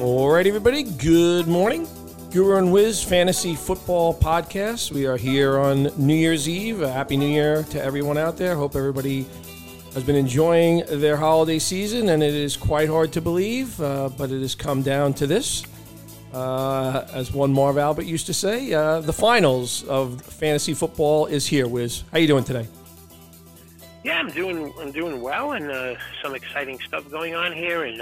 All right, everybody. Good morning. Guru and Wiz Fantasy Football Podcast. We are here on New Year's Eve. Happy New Year to everyone out there. Hope everybody has been enjoying their holiday season, and it is quite hard to believe, uh, but it has come down to this. Uh, as one Marv Albert used to say, uh, the finals of fantasy football is here. Wiz, how you doing today? Yeah, I'm doing I'm doing well, and uh, some exciting stuff going on here, and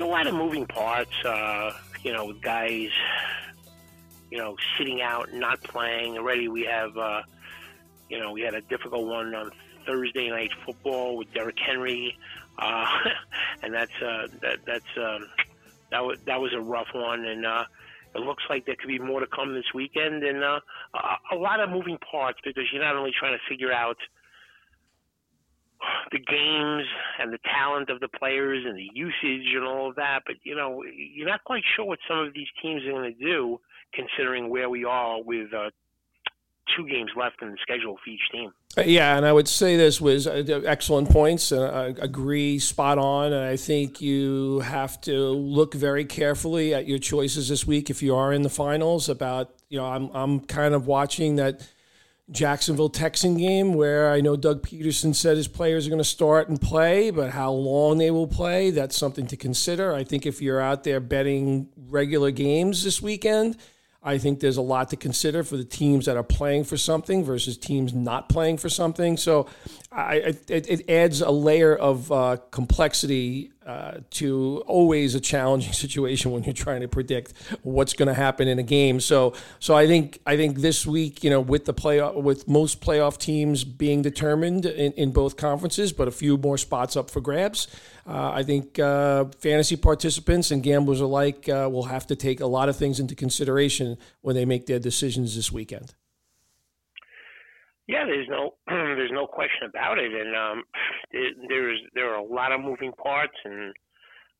a lot of moving parts. Uh, you know, with guys, you know, sitting out, not playing. Already, we have, uh, you know, we had a difficult one on Thursday night football with Derrick Henry, uh, and that's uh, that that's um, that was that was a rough one, and uh, it looks like there could be more to come this weekend, and uh, a, a lot of moving parts because you're not only trying to figure out the games and the talent of the players and the usage and all of that, but you know you're not quite sure what some of these teams are going to do, considering where we are with uh, two games left in the schedule for each team. Uh, yeah, and I would say this was uh, excellent points. And I agree, spot on. And I think you have to look very carefully at your choices this week if you are in the finals. About you know, I'm I'm kind of watching that Jacksonville Texan game where I know Doug Pederson said his players are going to start and play, but how long they will play, that's something to consider. I think if you're out there betting regular games this weekend, I think there's a lot to consider for the teams that are playing for something versus teams not playing for something. So I, it, it adds a layer of uh, complexity uh, to always a challenging situation when you're trying to predict what's going to happen in a game. So so I think I think this week, you know, with the playoff with most playoff teams being determined in, in both conferences, but a few more spots up for grabs. Uh, I think uh, fantasy participants and gamblers alike uh, will have to take a lot of things into consideration when they make their decisions this weekend. Yeah, there's no there's no question about it, and um, there's there are a lot of moving parts and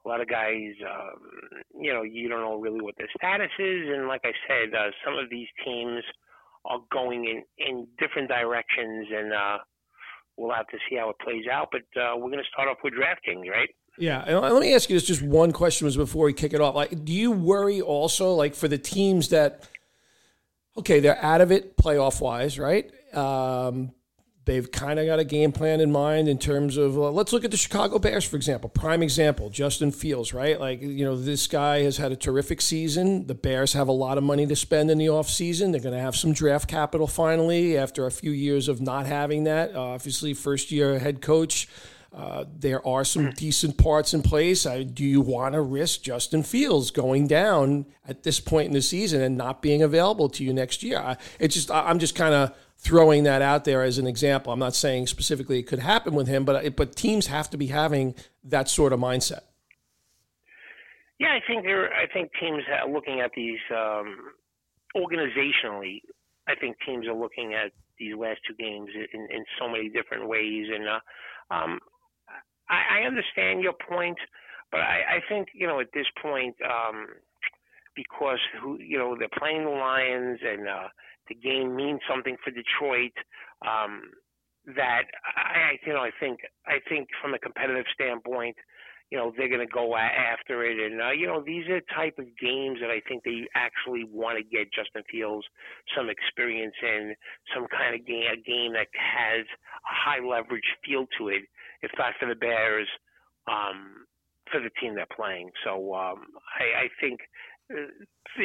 a lot of guys. Um, you know, you don't know really what their status is, and like I said, uh, some of these teams are going in in different directions, and uh, we'll have to see how it plays out. But uh, we're going to start off with DraftKings, right? Yeah, and let me ask you this: just one question was before we kick it off. Like, do you worry also, like, for the teams that, okay, they're out of it playoff wise, right? Um, they've kind of got a game plan in mind in terms of uh, let's look at the Chicago Bears for example. Prime example, Justin Fields, right? Like you know, this guy has had a terrific season. The Bears have a lot of money to spend in the offseason. They're going to have some draft capital finally after a few years of not having that. Uh, obviously, first year head coach. Uh, there are some decent parts in place. I, do you want to risk Justin Fields going down at this point in the season and not being available to you next year? I, it's just I'm just kind of throwing that out there as an example. I'm not saying specifically it could happen with him, but but teams have to be having that sort of mindset. Yeah, I think there. I think teams are looking at these um, organizationally. I think teams are looking at these last two games in, in so many different ways, and uh, um, I, I understand your point, but I, I think you know at this point, um, because who you know they're playing the Lions and. Uh, the game means something for Detroit. Um, that I, you know, I think, I think from a competitive standpoint, you know, they're going to go after it. And, uh, you know, these are the type of games that I think they actually want to get Justin Fields some experience in, some kind of game, a game that has a high leverage feel to it, if not for the Bears, um, for the team they're playing. So um, I, I think uh,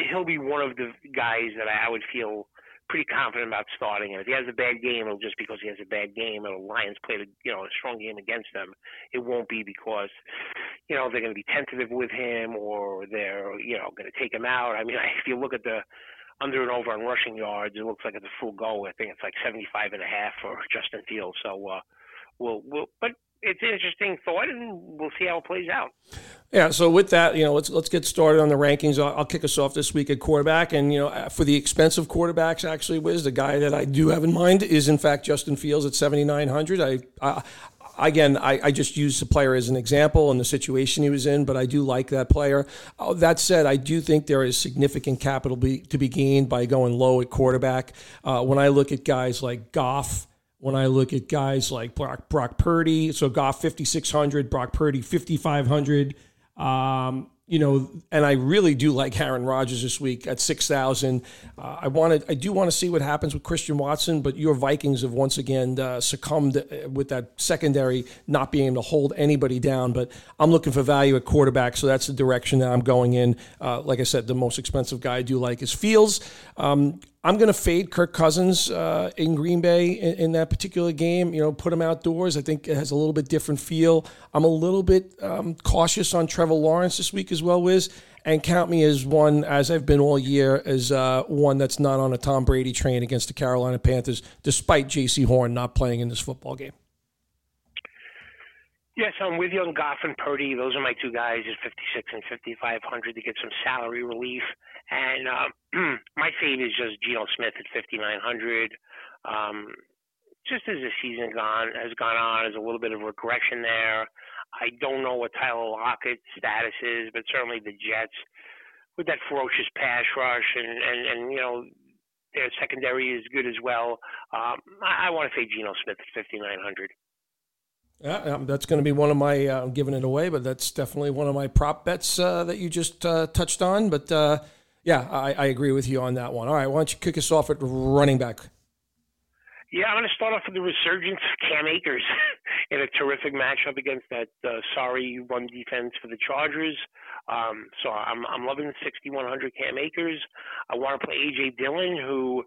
he'll be one of the guys that I would feel pretty confident about starting. And if he has a bad game, it'll just because he has a bad game, and the Lions played a you know a strong game against them. It won't be because you know they're going to be tentative with him or they're you know going to take him out. I mean, if you look at the under and over on rushing yards, it looks like it's a full go. I think it's like 75 and a half for Justin Fields. So uh, we'll we'll but it's an interesting thought, and we'll see how it plays out. Yeah. So with that, you know, let's let's get started on the rankings. I'll, I'll, kick us off this week at quarterback, and you know, for the expensive quarterbacks, actually, Wiz the guy that I do have in mind is in fact Justin Fields at seventy nine hundred. I, I again, I, I, just use the player as an example and the situation he was in, but I do like that player. Uh, that said, I do think there is significant capital be, to be gained by going low at quarterback. Uh, when I look at guys like Goff when I look at guys like Brock, Brock Purdy. So Goff 5,600, Brock Purdy 5,500. Um, you know, and I really do like Aaron Rodgers this week at six thousand. Uh, I wanted, I do want to see what happens with Christian Watson, but your Vikings have once again uh, succumbed uh, with that secondary not being able to hold anybody down. But I'm looking for value at quarterback, so that's the direction that I'm going in. Uh, like I said, the most expensive guy I do like is Fields. Um, I'm going to fade Kirk Cousins uh, in Green Bay in, in, that particular game. You know, put him outdoors. I think it has a little bit different feel. I'm a little bit um, cautious on Trevor Lawrence this week as well, Wiz. And count me as one, as I've been all year, as uh, one that's not on a Tom Brady train against the Carolina Panthers, despite Jaycee Horn not playing in this football game. Yes, I'm with you on Goff and Purdy. Those are my two guys at 56 and 5500 to get some salary relief. And uh, my fave is just Geno Smith at 5,900. Um, just as the season gone has gone on, there's a little bit of regression there. I don't know what Tyler Lockett's status is, but certainly the Jets with that ferocious pass rush and and, and you know their secondary is good as well. Um, I, I want to say Geno Smith at 5,900. Yeah, um, that's going to be one of my. Uh, I'm giving it away, but that's definitely one of my prop bets uh, that you just uh, touched on. But uh, yeah, I, I, agree with you on that one. All right, why don't you kick us off at running back? Yeah, I'm going to start off with the resurgence of Cam Akers in a terrific matchup against that uh, sorry run defense for the Chargers. Um, so I'm I'm loving the 6100 Cam Akers. I want to play AJ Dillon, who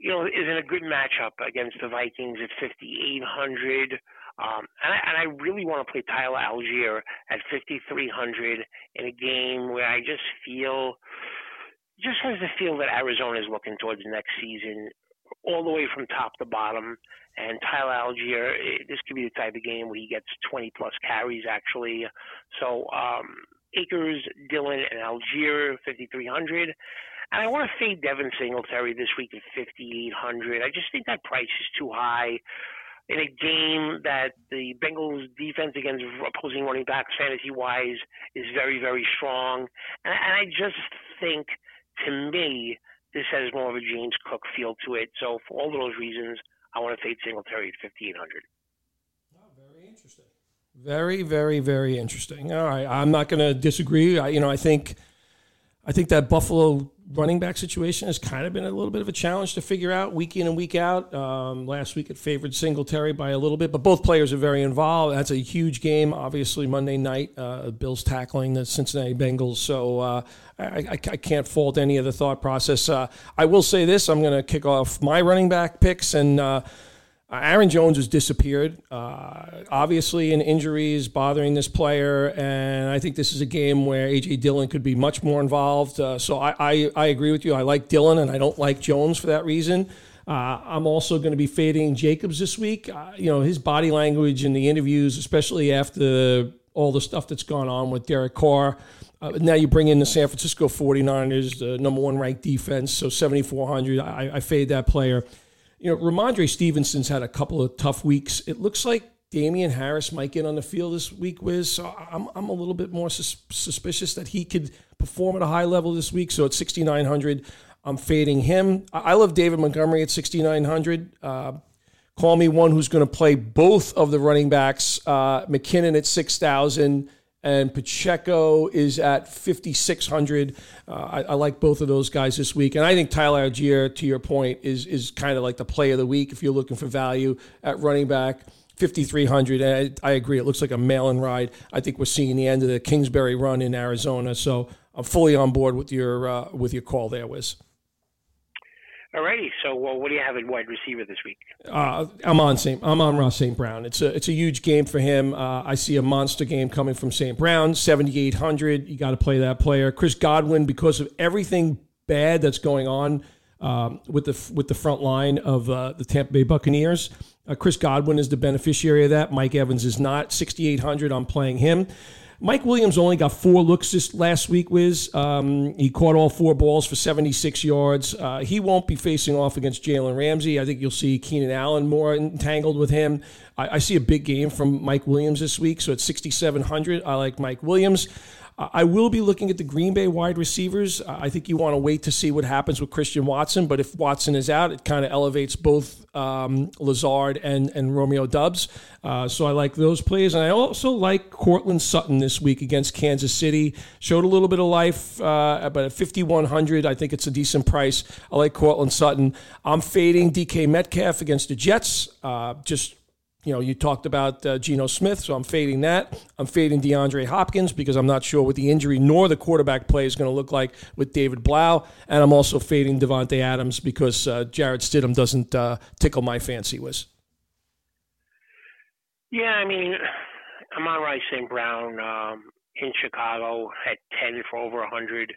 you know is in a good matchup against the Vikings at 5800. Um, and, I, and I really want to play Tyler Allgeier at 5,300 in a game where I just feel, just has the feel that Arizona is looking towards next season, all the way from top to bottom. And Tyler Allgeier, eh, this could be the type of game where he gets 20 plus carries actually. So um, Akers, Dillon, and Allgeier 5,300. And I want to fade Devin Singletary this week at 5,800. I just think that price is too high in a game that the Bengals defense against opposing running backs fantasy wise is very, very strong. And, and I just think, to me, this has more of a James Cook feel to it. So for all those reasons, I want to fade Singletary at 1500. Oh, very interesting. Very, very, very interesting. All right, I'm not going to disagree. I, you know, I think, I think that Buffalo running back situation has kind of been a little bit of a challenge to figure out week in and week out. Um, last week it favored Singletary by a little bit, but both players are very involved. That's a huge game, obviously, Monday night. Uh, Bills tackling the Cincinnati Bengals. So uh, I, I, I, can't fault any of the thought process. Uh, I will say this I'm going to kick off my running back picks and uh, Aaron Jones has disappeared. Uh, obviously, in injuries bothering this player, and I think this is a game where AJ Dillon could be much more involved. Uh, so I, I, I, agree with you. I like Dillon, and I don't like Jones for that reason. Uh, I'm also going to be fading Jacobs this week. Uh, you know his body language in the interviews, especially after all the stuff that's gone on with Derek Carr. Uh, now you bring in the San Francisco 49ers, the number one ranked defense, so 7,400. I, I fade that player you know, Rhamondre Stevenson's had a couple of tough weeks. It looks like Damien Harris might get on the field this week, Wiz. So I'm, I'm a little bit more sus- suspicious that he could perform at a high level this week. So at 6,900, I'm fading him. I, love David Montgomery at 6,900. Uh, call me one who's going to play both of the running backs. Uh, McKinnon at 6,000 and Pacheco is at 5,600. Uh, I, I, like both of those guys this week. And I think Tyler Allgeier, to your point, is, is kind of like the play of the week if you're looking for value at running back. 5,300. And I, I agree. It looks like a mail in ride. I think we're seeing the end of the Kingsbury run in Arizona. So I'm fully on board with your, uh, with your call there, Wiz. Alrighty, so well, what do you have at wide receiver this week? Uh, I'm on St. I'm on Ross St. Brown. It's a it's a huge game for him. Uh, I see a monster game coming from St. Brown. 7,800. You got to play that player. Chris Godwin, because of everything bad that's going on um, with the with the front line of uh, the Tampa Bay Buccaneers. Uh, Chris Godwin is the beneficiary of that. Mike Evans is not. 6,800. I'm playing him. Mike Williams only got four looks this last week, Wiz. Um, he caught all four balls for 76 yards. Uh, he won't be facing off against Jalen Ramsey. I think you'll see Keenan Allen more entangled with him. I, I see a big game from Mike Williams this week. So at 6,700, I like Mike Williams. I will be looking at the Green Bay wide receivers. I think you want to wait to see what happens with Christian Watson, but if Watson is out, it kind of elevates both um, Lazard and, and Romeo Doubs. Uh, so I like those plays. And I also like Courtland Sutton this week against Kansas City. Showed a little bit of life, uh, but at 5,100, I think it's a decent price. I like Courtland Sutton. I'm fading DK Metcalf against the Jets. Uh, just you know, you talked about uh, Geno Smith, so I'm fading that. I'm fading DeAndre Hopkins because I'm not sure what the injury nor the quarterback play is going to look like with David Blough. And I'm also fading Davante Adams because uh, Jarrett Stidham doesn't uh, tickle my fancy Wiz. Yeah, I mean, Amon-Ra St. Brown um, in Chicago had 10 for over 100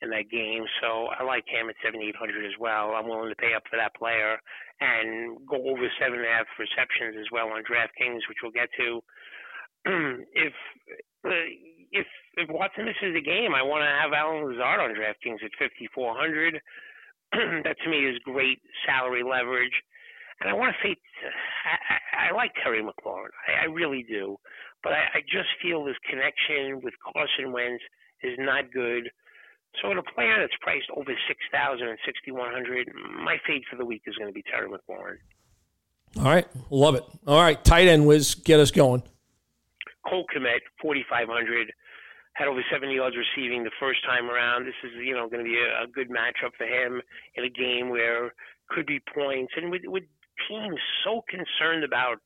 in that game. So I like him at 7,800 as well. I'm willing to pay up for that player and go over seven and a half receptions as well on DraftKings, which we'll get to. if uh, if if Watson misses the game, I want to have Allen Lazard on DraftKings at 5,400. that to me is great salary leverage. And I want to say, I, I, I like Terry McLaurin. I, I really do. But I, I just feel this connection with Carson Wentz is not good. So in a player that's priced over six thousand and sixty one hundred, my fade for the week is going to be Terry McLaurin. All right, love it. All right, tight end Wiz, get us going. Cole five hundred, had over seventy yards receiving the first time around. This is you know going to be a, a good matchup for him in a game where could be points, and with, with teams so concerned about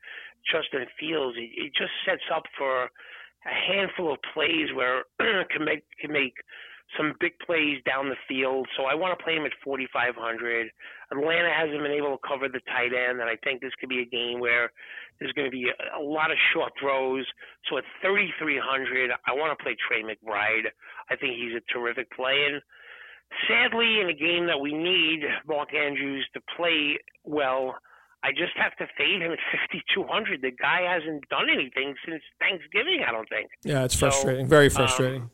Justin Fields, it, it just sets up for a handful of plays where make can make some big plays down the field. So I want to play him at 4,500. Atlanta hasn't been able to cover the tight end, and I think this could be a game where there's going to be a, a lot of short throws. So at 3,300, I want to play Trey McBride. I think he's a terrific play. And sadly, in a game that we need Mark Andrews to play well, I just have to fade him at 5,200. The guy hasn't done anything since Thanksgiving, I don't think. Yeah, it's frustrating. So, Very frustrating. Um,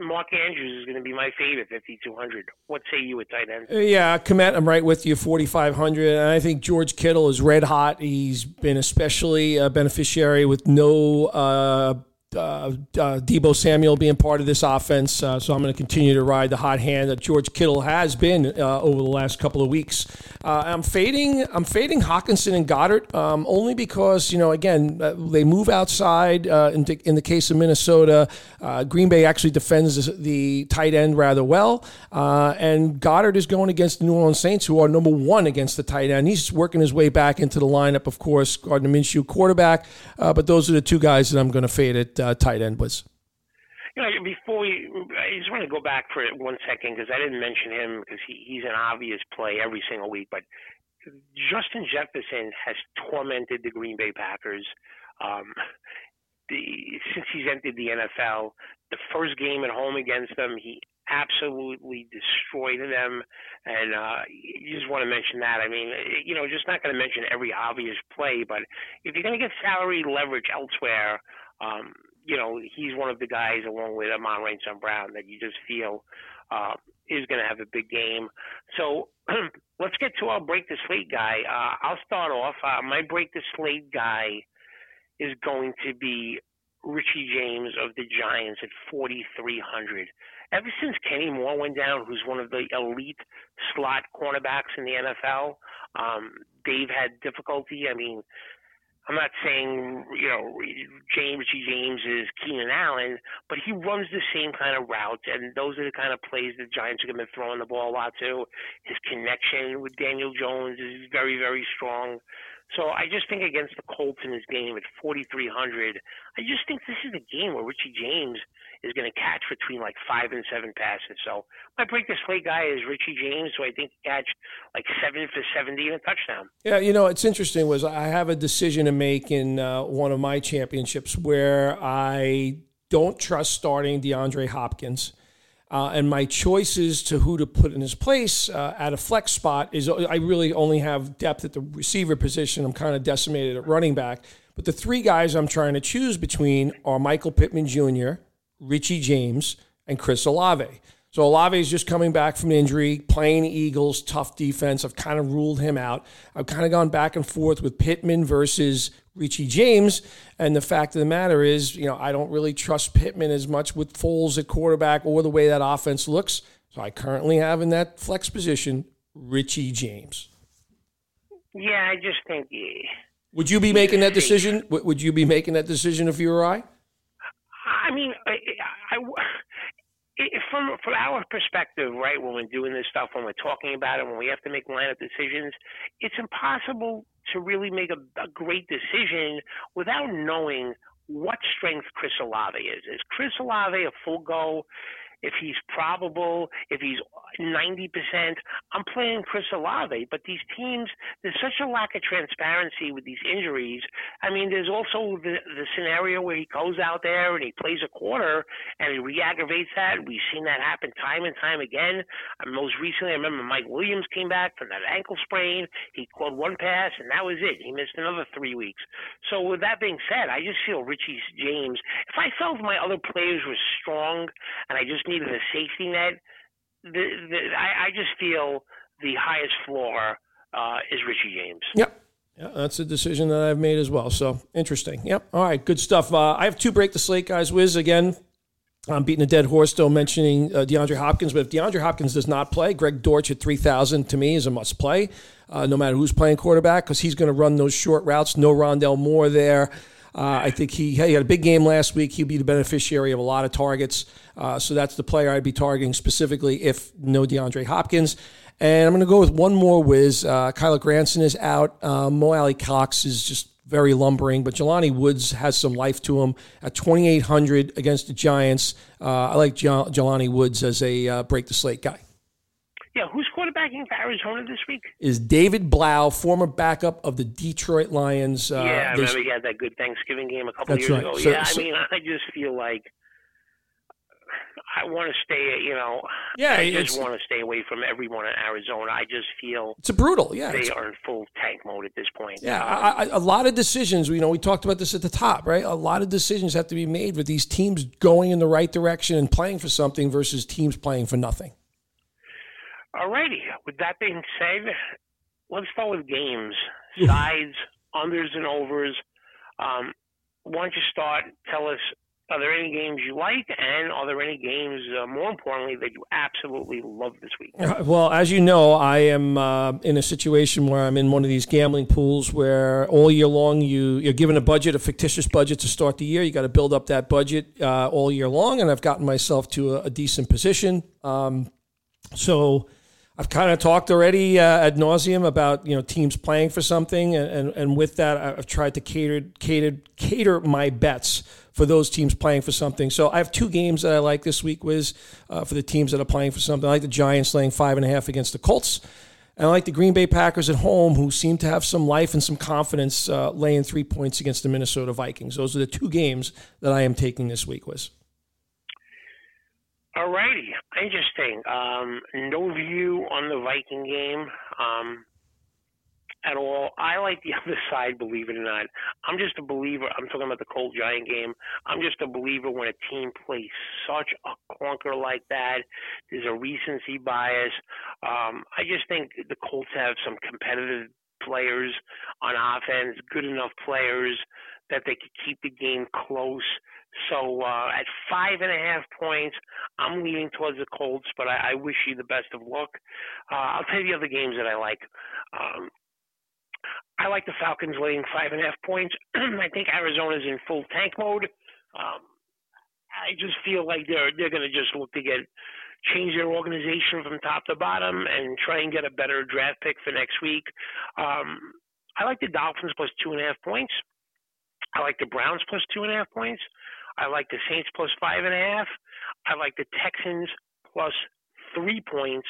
Mark Andrews is going to be my favorite, 5,200. What say you at tight end? Uh, yeah, Kmet, I'm right with you, 4,500. And I think George Kittle is red hot. He's been especially a beneficiary with no uh, uh, uh, Deebo Samuel being part of this offense. Uh, so I'm going to continue to ride the hot hand that George Kittle has been uh, over the last couple of weeks. Uh, I'm fading. I'm fading Hockenson and Goedert um, only because you know again uh, they move outside. in, the, in the case of Minnesota, Green Bay actually defends the, the tight end rather well, and Goedert is going against the New Orleans Saints, who are number one against the tight end. He's working his way back into the lineup, of course. Gardner Minshew, quarterback, but those are the two guys that I'm going to fade it uh, tight end was? You know, before we, I just want to go back for one second because I didn't mention him because he, he's an obvious play every single week. But Justin Jefferson has tormented the Green Bay Packers. Um, the, since he's entered the NFL, the first game at home against them, he absolutely destroyed them. And uh, you just want to mention that. I mean, you know, just not going to mention every obvious play, but if you're going to get salary leverage elsewhere, um, you know, he's one of the guys along with Amon-Ra St. Brown that you just feel uh, is going to have a big game. So let's get to our break the slate guy. Uh, I'll start off. Uh, my break the slate guy is going to be Richie James of the Giants at 4,300. Ever since Kenny Moore went down, who's one of the elite slot cornerbacks in the NFL, um, they've had difficulty. I mean, I'm not saying you know James G. James is Keenan Allen, but he runs the same kind of routes, and those are the kind of plays the Giants are going to be throwing the ball a lot to. His connection with Daniel Jones is very, very strong. So I just think against the Colts in this game at 4,300, I just think this is a game where Richie James is going to catch between like five and seven passes. So my break play guy is Richie James, who I think catch like seven for 70 and a touchdown. Yeah, you know, it's interesting was I have a decision to make in uh, one of my championships where I don't trust starting DeAndre Hopkins. Uh, and my choices to who to put in his place uh, at a flex spot is I really only have depth at the receiver position. I'm kind of decimated at running back. But the three guys I'm trying to choose between are Michael Pittman Jr., Richie James, and Chris Olave. So Olave is just coming back from injury, playing Eagles, tough defense. I've kind of ruled him out. I've kind of gone back and forth with Pittman versus Richie James. And the fact of the matter is, you know, I don't really trust Pittman as much with Foles at quarterback or the way that offense looks. So I currently have in that flex position Richie James. Yeah, I just think. Yeah. Would you be making that decision? Would you be making that decision if you were I? I mean, I, I, from from our perspective, right, when we're doing this stuff, when we're talking about it, when we have to make lineup decisions, it's impossible to really make a, a great decision without knowing what strength Chris Olave is. Is Chris Olave a full go? if he's probable, if he's 90%, I'm playing Chris Olave. But these teams, there's such a lack of transparency with these injuries. I mean, there's also the, the scenario where he goes out there and he plays a quarter and he re-aggravates that. We've seen that happen time and time again. And most recently, I remember Mike Williams came back from that ankle sprain. He caught one pass and that was it. He missed another three weeks. So with that being said, I just feel Richie James. If I felt my other players were strong and I just needed a safety net. The, the, I, I just feel the highest floor uh, is Richie James. Yep. Yeah, that's a decision that I've made as well. So interesting. Yep. All right. Good stuff. Uh, I have two break the slate guys. Wiz again. I'm beating a dead horse still mentioning uh, DeAndre Hopkins, but if DeAndre Hopkins does not play, Greg Dortch at 3,000 to me is a must play, uh, no matter who's playing quarterback, because he's going to run those short routes. No Rondale Moore there. Uh, I think he, he had a big game last week. He'll be the beneficiary of a lot of targets. Uh, so that's the player I'd be targeting specifically if no DeAndre Hopkins. And I'm going to go with one more Wiz. Uh, Kylen Granson is out. Uh, Mo Alie-Cox is just very lumbering, but Jelani Woods has some life to him at 2,800 against the Giants. Uh, I like Jelani Woods as a uh, break the slate guy. Yeah, who's quarterbacking for Arizona this week? Is David Blough, former backup of the Detroit Lions. Uh, yeah, I remember he had that good Thanksgiving game a couple years right. ago. So, yeah, so, I mean, I just feel like I want to stay, you know. Yeah, I just want to stay away from everyone in Arizona. I just feel it's a brutal. Yeah, they are in full tank mode at this point. Yeah, I, I, a lot of decisions. You know, we talked about this at the top, right? A lot of decisions have to be made with these teams going in the right direction and playing for something versus teams playing for nothing. Alrighty. With that being said, let's start with games, sides, unders, and overs. Um, why don't you start? Tell us are there any games you like, and are there any games, uh, more importantly, that you absolutely love this week? Uh, well, as you know, I am uh, in a situation where I'm in one of these gambling pools where all year long you you're given a budget, a fictitious budget to start the year. You got to build up that budget uh, all year long, and I've gotten myself to a, a decent position. Um, so I've kind of talked already uh, ad nauseum about you know teams playing for something, and, and, and with that, I've tried to cater cater cater my bets for those teams playing for something. So I have two games that I like this week, Wiz, uh, for the teams that are playing for something. I like the Giants laying five and a half against the Colts. And I like the Green Bay Packers at home, who seem to have some life and some confidence uh, laying three points against the Minnesota Vikings. Those are the two games that I am taking this week, Wiz. Alrighty, interesting. Um, no view on the Viking game um, at all. I like the other side, believe it or not. I'm just a believer. I'm talking about the Colt Giant game. I'm just a believer when a team plays such a clunker like that. There's a recency bias. Um, I just think the Colts have some competitive players on offense, good enough players that they could keep the game close. So uh, at five and a half points, I'm leaning towards the Colts, but I, I wish you the best of luck. Uh, I'll tell you the other games that I like. Um, I like the Falcons laying five and a half points. I think Arizona's in full tank mode. Um, I just feel like they're they're going to just look to get change their organization from top to bottom and try and get a better draft pick for next week. Um, I like the Dolphins plus two and a half points. I like the Browns plus two and a half points. I like the Saints plus five and a half. I like the Texans plus three points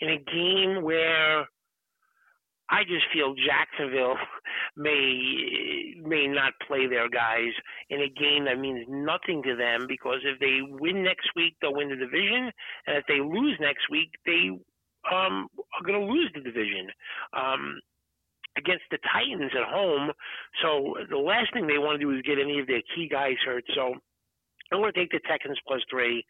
in a game where I just feel Jacksonville may may not play their guys in a game that means nothing to them because if they win next week they'll win the division and if they lose next week they um, are going to lose the division. Um, against the Titans at home. So the last thing they want to do is get any of their key guys hurt. So I'm going to take the Texans plus three.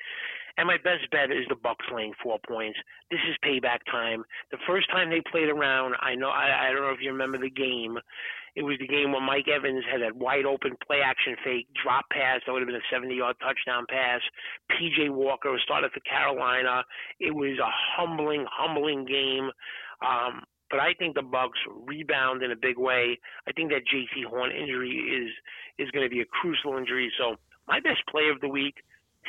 And my best bet is the Bucks laying four points. This is payback time. The first time they played around, I know I, I don't know if you remember the game. It was the game where Mike Evans had that wide open play action fake drop pass that would have been a 70 yard touchdown pass. PJ Walker started for Carolina. It was a humbling, humbling game. Um, but I think the Bucks rebound in a big way. I think that Jaycee Horn injury is is going to be a crucial injury. So my best player of the week,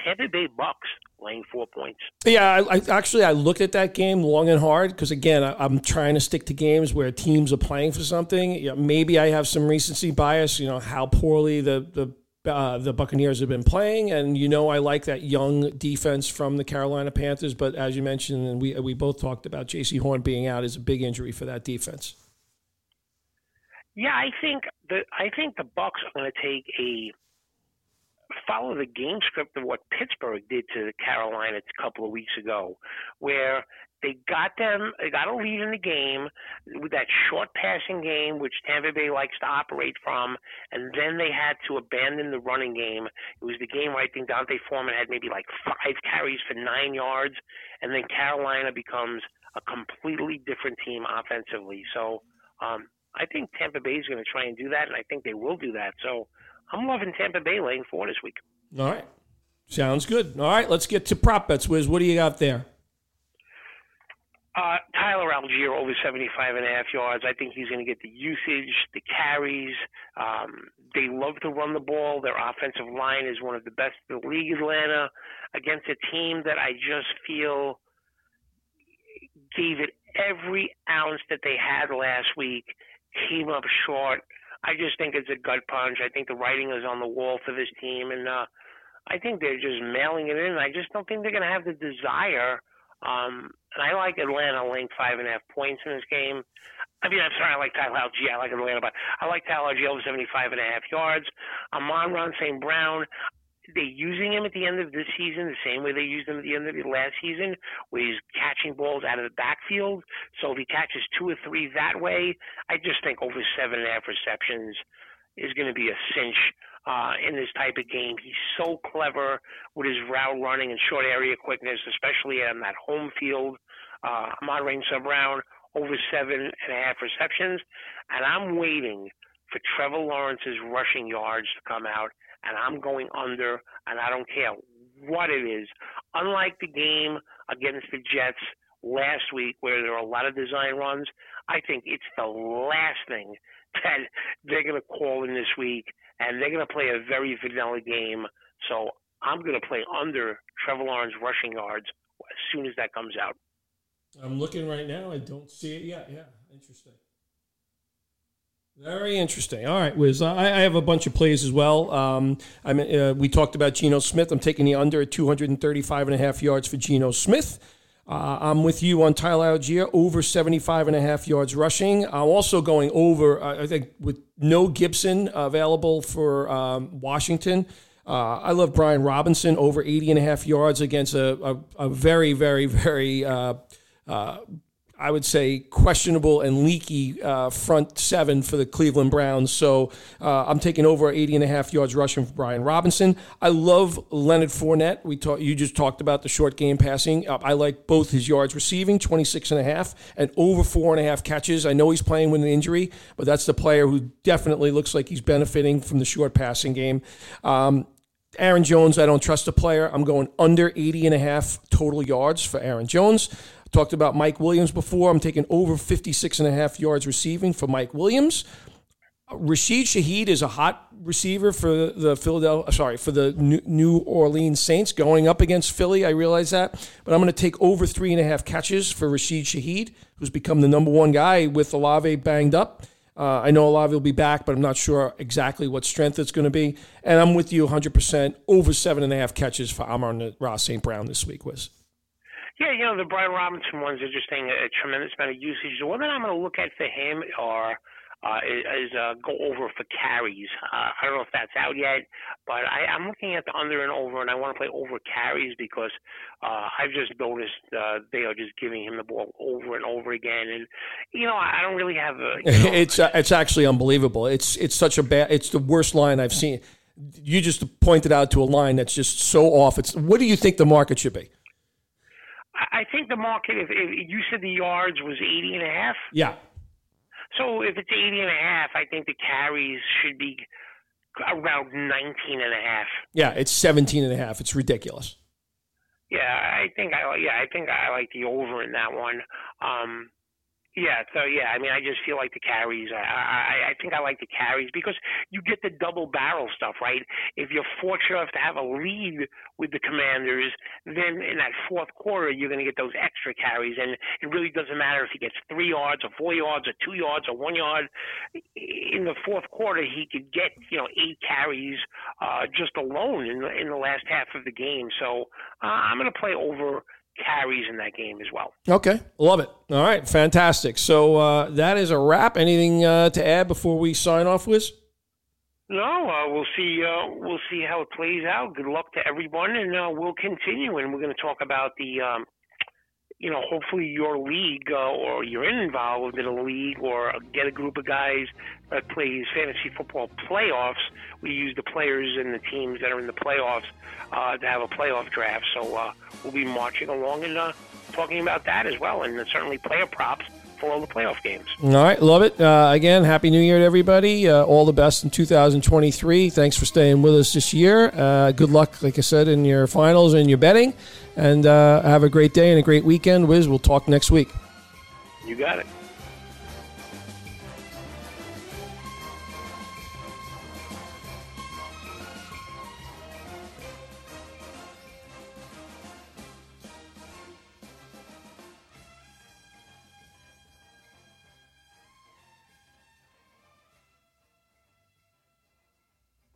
Tampa Bay Bucks laying four points. Yeah, I, I actually I looked at that game long and hard because again I, am trying to stick to games where teams are playing for something. You know, maybe I have some recency bias. You know how poorly the the uh, the Buccaneers have been playing, and you know I like that young defense from the Carolina Panthers. But as you mentioned, and we we both talked about Jaycee Horn being out is a big injury for that defense. Yeah, I think the I think the Bucks are going to take a follow the game script of what Pittsburgh did to Carolina a couple of weeks ago, where they got them, they got a lead in the game with that short passing game, which Tampa Bay likes to operate from, and then they had to abandon the running game. It was the game where I think D'Onta Foreman had maybe like five carries for nine yards, and then Carolina becomes a completely different team offensively. So um, I think Tampa Bay is going to try and do that, and I think they will do that. So I'm loving Tampa Bay laying four this week. All right. Sounds good. All right, let's get to prop bets, Wiz. What do you got there? Uh, Tyler Allgeier over 75 and a half yards. I think he's going to get the usage, the carries. Um, they love to run the ball. Their offensive line is one of the best in the league, Atlanta, against a team that I just feel gave it every ounce that they had last week, came up short. I just think it's a gut punch. I think the writing is on the wall for this team, and uh, I think they're just mailing it in. I just don't think they're going to have the desire. Um, and I like Atlanta laying five and a half points in this game. I mean, I'm sorry, I like Tyler Allgeier. I like Atlanta, but I like Tyler Allgeier over 75 and a half yards. Amon-Ra St. Brown they're using him at the end of this season the same way they used him at the end of the last season, where he's catching balls out of the backfield. So if he catches two or three that way, I just think over seven and a half receptions is going to be a cinch uh, in this type of game. He's so clever with his route running and short area quickness, especially on that home field. Uh, Amon-Ra St. Brown over seven and a half receptions, and I'm waiting for Trevor Lawrence's rushing yards to come out and I'm going under, and I don't care what it is. Unlike the game against the Jets last week, where there are a lot of design runs, I think it's the last thing that they're going to call in this week, and they're going to play a very vanilla game. So I'm going to play under Trevor Lawrence rushing yards as soon as that comes out. I'm looking right now. I don't see it yet. Yeah, interesting. Very interesting. All right, Wiz. I, I have a bunch of plays as well. Um, I mean, uh, we talked about Geno Smith. I'm taking the under at 235 and a half yards for Geno Smith. Uh, I'm with you on Tyler Allgeier, over 75 and a half yards rushing. I'm also going over, uh, I think, with no Gibson available for um, Washington. Uh, I love Brian Robinson, over 80 and a half yards against a, a, a very, very, very uh, uh, I would say, questionable and leaky uh, front seven for the Cleveland Browns. So uh, I'm taking over 80 and a half yards rushing for Brian Robinson. I love Leonard Fournette. We talk, You just talked about the short game passing. Uh, I like both his yards receiving, 26 and a half, and over four and a half catches. I know he's playing with an injury, but that's the player who definitely looks like he's benefiting from the short passing game. Um, Aaron Jones, I don't trust the player. I'm going under 80 and a half total yards for Aaron Jones. Talked about Mike Williams before. I'm taking over 56 and a half yards receiving for Mike Williams. Rashid Shaheed is a hot receiver for the Philadelphia, sorry, for the New Orleans Saints going up against Philly. I realize that, but I'm going to take over three and a half catches for Rashid Shaheed, who's become the number one guy with Olave banged up. Uh, I know Olave will be back, but I'm not sure exactly what strength it's going to be. And I'm with you 100% over seven and a half catches for Amon-Ra St. Brown this week, Wiz. Yeah, you know, the Brian Robinson one's interesting, a tremendous amount of usage. The one that I'm going to look at for him are uh, is uh, go over for carries. Uh, I don't know if that's out yet, but I, I'm looking at the under and over, and I want to play over carries because uh, I've just noticed uh, they are just giving him the ball over and over again, and you know I don't really have a. You know, it's uh, it's actually unbelievable. It's it's such a bad. It's the worst line I've seen you just pointed out to a line that's just so off. It's what do you think the market should be? I think the market, if, if you said the yards was 80 and a half. Yeah. So if it's 80 and a half, I think the carries should be around 19 and a half. Yeah, it's 17 and a half. It's ridiculous. Yeah, I think I yeah, I think I like the over in that one. Um yeah, so yeah, I mean, I just feel like the carries. I, I I think I like the carries because you get the double barrel stuff, right? If you're fortunate enough to have a lead with the Commanders, then in that fourth quarter you're going to get those extra carries, and it really doesn't matter if he gets three yards or four yards or two yards or one yard. In the fourth quarter, he could get you know eight carries uh, just alone in the in the last half of the game. So uh, I'm going to play over carries in that game as well. Okay, love it. All right, fantastic. So uh, that is a wrap. Anything uh, to add before we sign off, Wiz? No, uh, we'll see. Uh, we'll see how it plays out. Good luck to everyone, and uh, we'll continue. And we're going to talk about the um, you know, hopefully your league uh, or you're involved in a league or get a group of guys that plays fantasy football playoffs. We use the players and the teams that are in the playoffs uh, to have a playoff draft. So uh, we'll be marching along and uh, talking about that as well, and certainly player props for all the playoff games. All right, love it. Uh, again, happy New Year to everybody. Uh, all the best in 2023. Thanks for staying with us this year. Uh, good luck, like I said, in your finals and your betting. And uh, have a great day and a great weekend. Wiz, we'll talk next week. You got it.